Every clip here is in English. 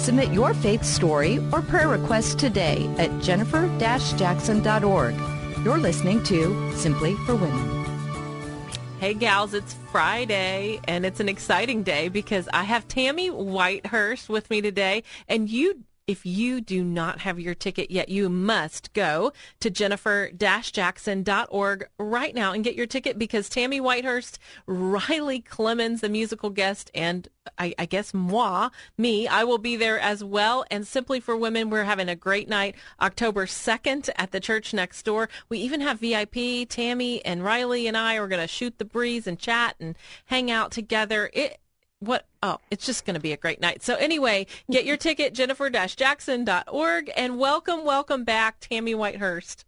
Submit your faith story or prayer request today at jennifer-jackson.org. You're listening to Simply for Women. Hey, gals, it's Friday, and it's an exciting day because I have Tammy Whitehurst with me today, and you if you do not have your ticket yet, you must go to jennifer-jackson.org right now and get your ticket because Tammy Whitehurst, Riley Clemmons, the musical guest, and I, I, guess moi, me, I will be there as well. And Simply for Women, we're having a great night October 2nd at the church next door. We even have VIP. Tammy and Riley and I are going to shoot the breeze and chat and hang out together. It what oh it's just going to be a great night. So anyway get your ticket jennifer-jackson.org and welcome welcome back tammy whitehurst.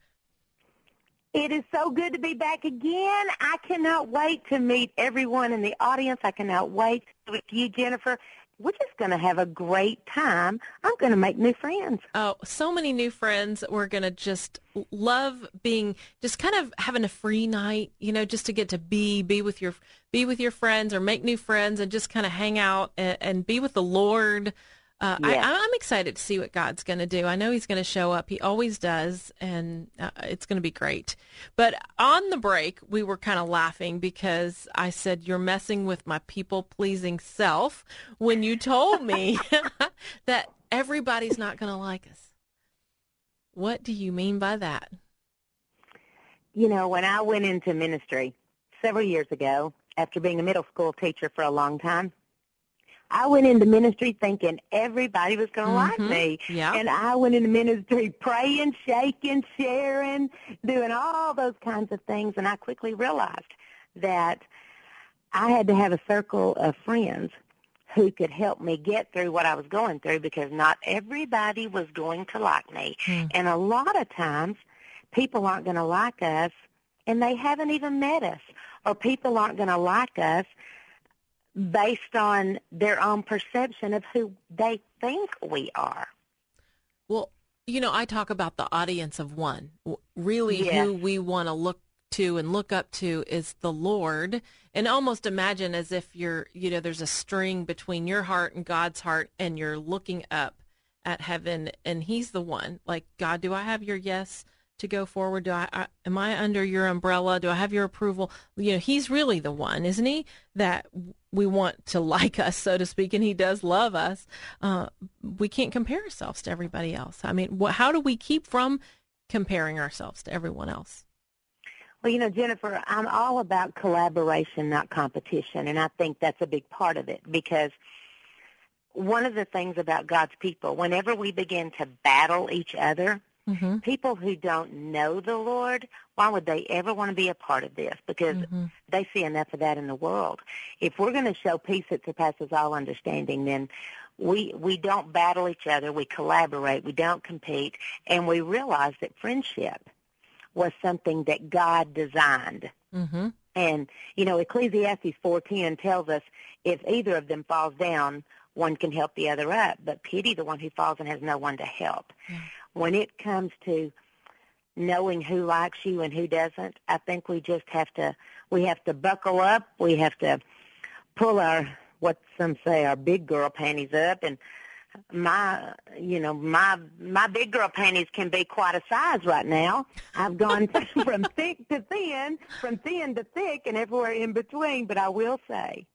It is so good to be back again. I cannot wait to meet everyone in the audience. I cannot wait with you jennifer we're just going to have a great time. I'm going to make new friends. Oh, so many new friends. We're going to just love being just kind of having a free night, you know, just to get to be be with your be with your friends or make new friends and just kind of hang out and, and be with the Lord. Uh, I, am excited to see what God's going to do. I know He's going to show up. He always does, and uh, it's going to be great. But on the break, we were kind of laughing because I said, You're messing with my people pleasing self when you told me that everybody's not going to like us. What do you mean by that? You know, when I went into ministry several years ago, after being a middle school teacher for a long time, I went into ministry thinking everybody was going to mm-hmm. like me. Yeah. And I went into ministry praying, shaking, sharing, doing all those kinds of things. And I quickly realized that I had to have a circle of friends who could help me get through what I was going through because not everybody was going to like me. Mm. And a lot of times people aren't going to like us and they haven't even met us or people aren't going to like us based on their own perception of who they think we are. Well, you know, I talk about the audience of one. Really, yes. who we want to look to and look up to is the Lord. And almost imagine as if you're, you know, there's a string between your heart and God's heart, and you're looking up at heaven, and He's the one. Like, God, do I have your yes? To go forward? Do I, I, am I under your umbrella? Do I have your approval? You know, he's really the one, isn't he? That we want to like us, so to speak, and he does love us. Uh, we can't compare ourselves to everybody else. I mean, wh- how do we keep from comparing ourselves to everyone else? Well, you know, Jennifer, I'm all about collaboration, not competition, and I think that's a big part of it because one of the things about God's people, whenever we begin to battle each other, Mm-hmm. People who don't know the Lord, why would they ever want to be a part of this? Because mm-hmm. they see enough of that in the world. If we're going to show peace that surpasses all understanding, then we we don't battle each other. We collaborate. We don't compete, and we realize that friendship was something that God designed. Mm-hmm. And you know, Ecclesiastes four ten tells us if either of them falls down, one can help the other up, but pity the one who falls and has no one to help. Yeah when it comes to knowing who likes you and who doesn't, I think we just have to we have to buckle up. We have to pull our what some say our big girl panties up. And my you know my my big girl panties can be quite a size right now. I've gone from thick to thin from thin to thick and everywhere in between. But i will say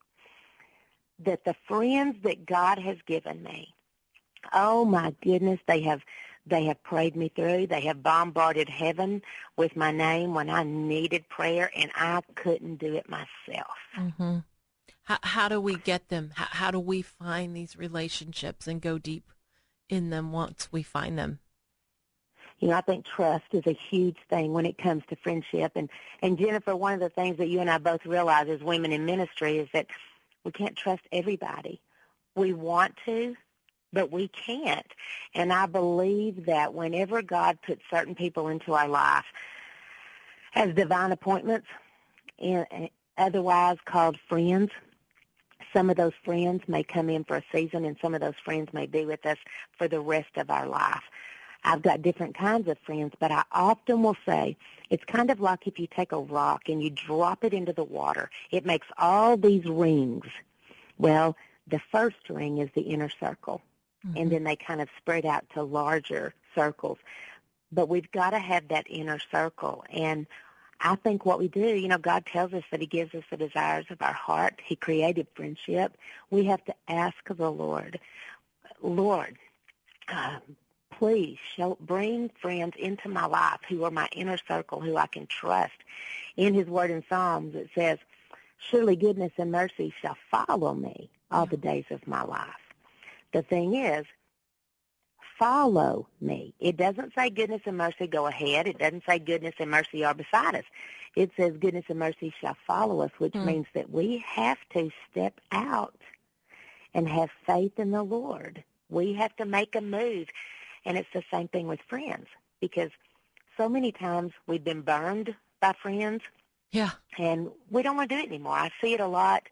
that the friends that god has given me oh my goodness they have they have prayed me through. They have bombarded heaven with my name when I needed prayer, and I couldn't do it myself. Mm-hmm. How, how do we get them? How, how do we find these relationships and go deep in them once we find them? you know, I think trust is a huge thing when it comes to friendship. And and Jennifer, one of the things that you and I both realize as women in ministry is that we can't trust everybody. We want to, but we can't. And I believe that whenever God puts certain people into our life as divine appointments, and otherwise called friends, some of those friends may come in for a season and some of those friends may be with us for the rest of our life. I've got different kinds of friends, but I often will say it's kind of like if you take a rock and you drop it into the water. It makes all these rings. Well, the first ring is the inner circle, mm-hmm. and then they kind of spread out to larger circles. But we've got to have that inner circle. And I think what we do, you know, God tells us that he gives us the desires of our heart. He created friendship. We have to ask the Lord, Lord, um, please show, bring friends into my life who are my inner circle, who I can trust. In his word in Psalms, it says, surely goodness and mercy shall follow me all the days of my life. The thing is, follow me. It doesn't say goodness and mercy go ahead. It doesn't say goodness and mercy are beside us. It says goodness and mercy shall follow us, which mm. means that we have to step out and have faith in the Lord. We have to make a move. And it's the same thing with friends because so many times we've been burned by friends. Yeah. And we don't want to do it anymore. I see it a lot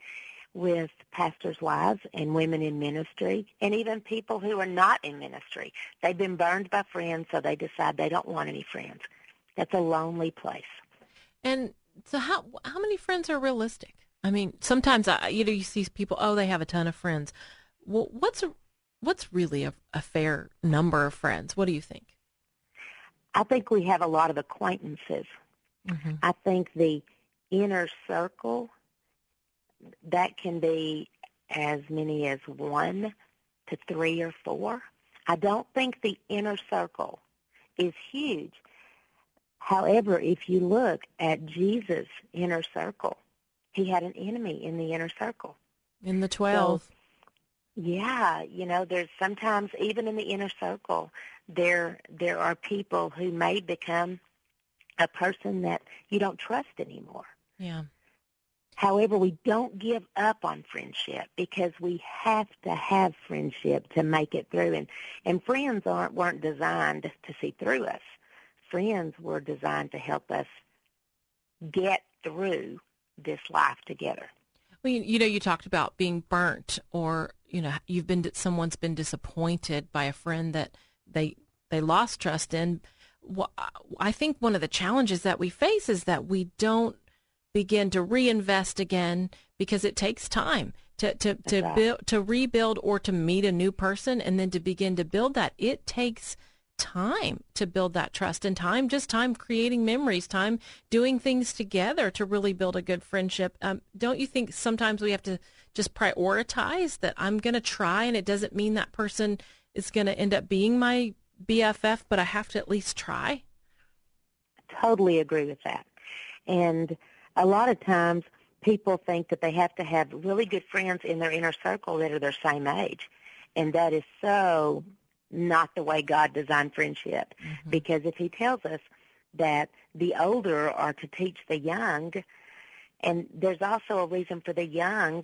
with pastors' wives and women in ministry and even people who are not in ministry. They've been burned by friends, so they decide they don't want any friends. That's a lonely place. And so how how many friends are realistic? I mean, sometimes I, you know you see people, oh, they have a ton of friends. Well, what's a, what's really a, a fair number of friends? What do you think? I think we have a lot of acquaintances. Mm-hmm. I think the inner circle that can be as many as one to three or four. I don't think the inner circle is huge. However, if you look at Jesus' inner circle, he had an enemy in the inner circle. In the 12. So, yeah, you know, there's sometimes even in the inner circle, there there are people who may become a person that you don't trust anymore. Yeah. However, we don't give up on friendship because we have to have friendship to make it through. And, and friends aren't, weren't designed to see through us. Friends were designed to help us get through this life together. Well, you, you know, you talked about being burnt or, you know, you've been, someone's been disappointed by a friend that they, they lost trust in. I think one of the challenges that we face is that we don't begin to reinvest again because it takes time to to to right. build to rebuild or to meet a new person and then to begin to build that. It takes time to build that trust and time just time creating memories time doing things together to really build a good friendship. Um, don't you think sometimes we have to just prioritize that i'm going to try and it doesn't mean that person is going to end up being my bff but i have to at least try? Totally agree with that. And a lot of times people think that they have to have really good friends in their inner circle that are their same age. And that is so not the way God designed friendship. Mm-hmm. Because if he tells us that the older are to teach the young, and there's also a reason for the young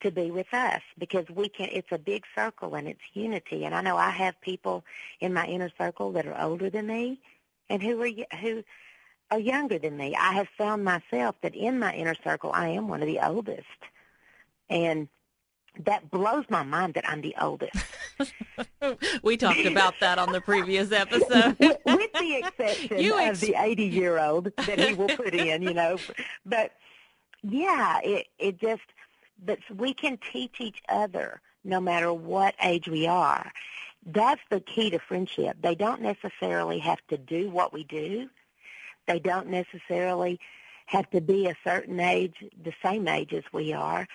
to be with us because we can it's a big circle and it's unity and I know I have people in my inner circle that are older than me and who are who are younger than me. I have found myself that in my inner circle, I am one of the oldest. And that blows my mind that I'm the oldest. we talked about that on the previous episode. with, with, the exception you ex- of the 80 year old that he will put in, you know. But yeah, it, it just, but we can teach each other no matter what age we are. That's the key to friendship. They don't necessarily have to do what we do they don't necessarily have to be a certain age, the same age as we are.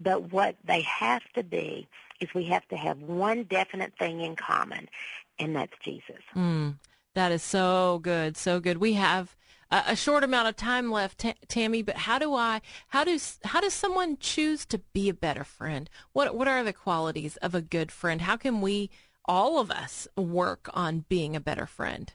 But what they have to be is we have to have one definite thing in common, and that's Jesus. Mm, that is so good, so good. We have a, a short amount of time left, T- Tammy. But how do I? How does how does someone choose to be a better friend? What what are the qualities of a good friend? How can we, all of us, work on being a better friend?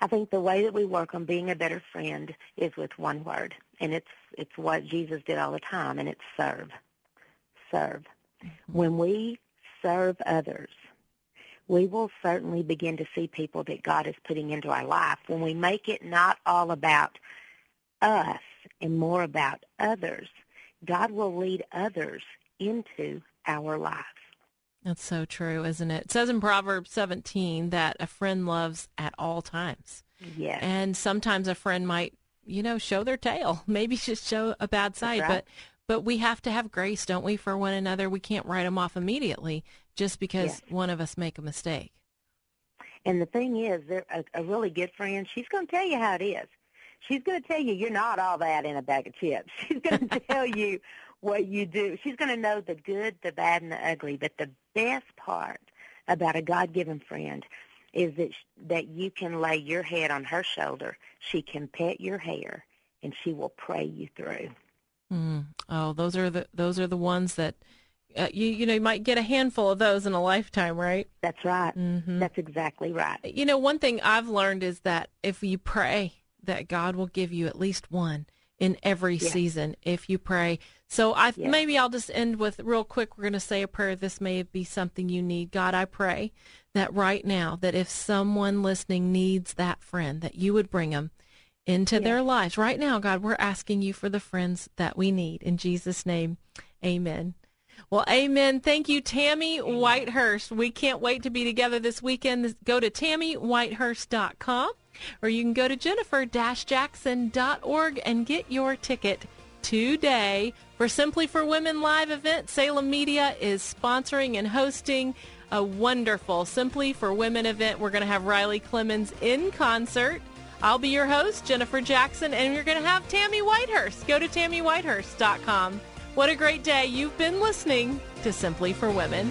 I think the way that we work on being a better friend is with one word, and it's it's what Jesus did all the time, and it's serve. Serve. When we serve others, we will certainly begin to see people that God is putting into our life. When we make it not all about us and more about others, God will lead others into our lives. That's so true, isn't it? It says in Proverbs 17 that a friend loves at all times. Yes. And sometimes a friend might, you know, show their tail, maybe just show a bad side, right. but but we have to have grace, don't we, for one another? We can't write them off immediately just because one of us make a mistake. And the thing is, a, a really good friend. She's going to tell you how it is. She's going to tell you you're not all that in a bag of chips. She's going to tell you what you do. She's going to know the good, the bad, and the ugly. But the best part about a God-given friend is that that you can lay your head on her shoulder. She can pet your hair, and she will pray you through. Mm. Oh, those are the those are the ones that uh, you you know you might get a handful of those in a lifetime, right? That's right. Mm-hmm. That's exactly right. You know, one thing I've learned is that if you pray, that God will give you at least one in every yes. season if you pray. So I yes. maybe I'll just end with real quick. We're going to say a prayer. This may be something you need. God, I pray that right now that if someone listening needs that friend, that you would bring them into yes. their lives. Right now, God, we're asking you for the friends that we need. In Jesus' name, amen. Well, amen. Thank you, Tammy Whitehurst. We can't wait to be together this weekend. Go to tammywhitehurst.com or you can go to jennifer-jackson.org and get your ticket today for Simply for Women live event. Salem Media is sponsoring and hosting a wonderful Simply for Women event. We're going to have Riley Clemmons in concert. I'll be your host, Jennifer Jackson, and you're going to have Tammy Whitehurst. Go to tammywhitehurst.com. What a great day. You've been listening to Simply for Women.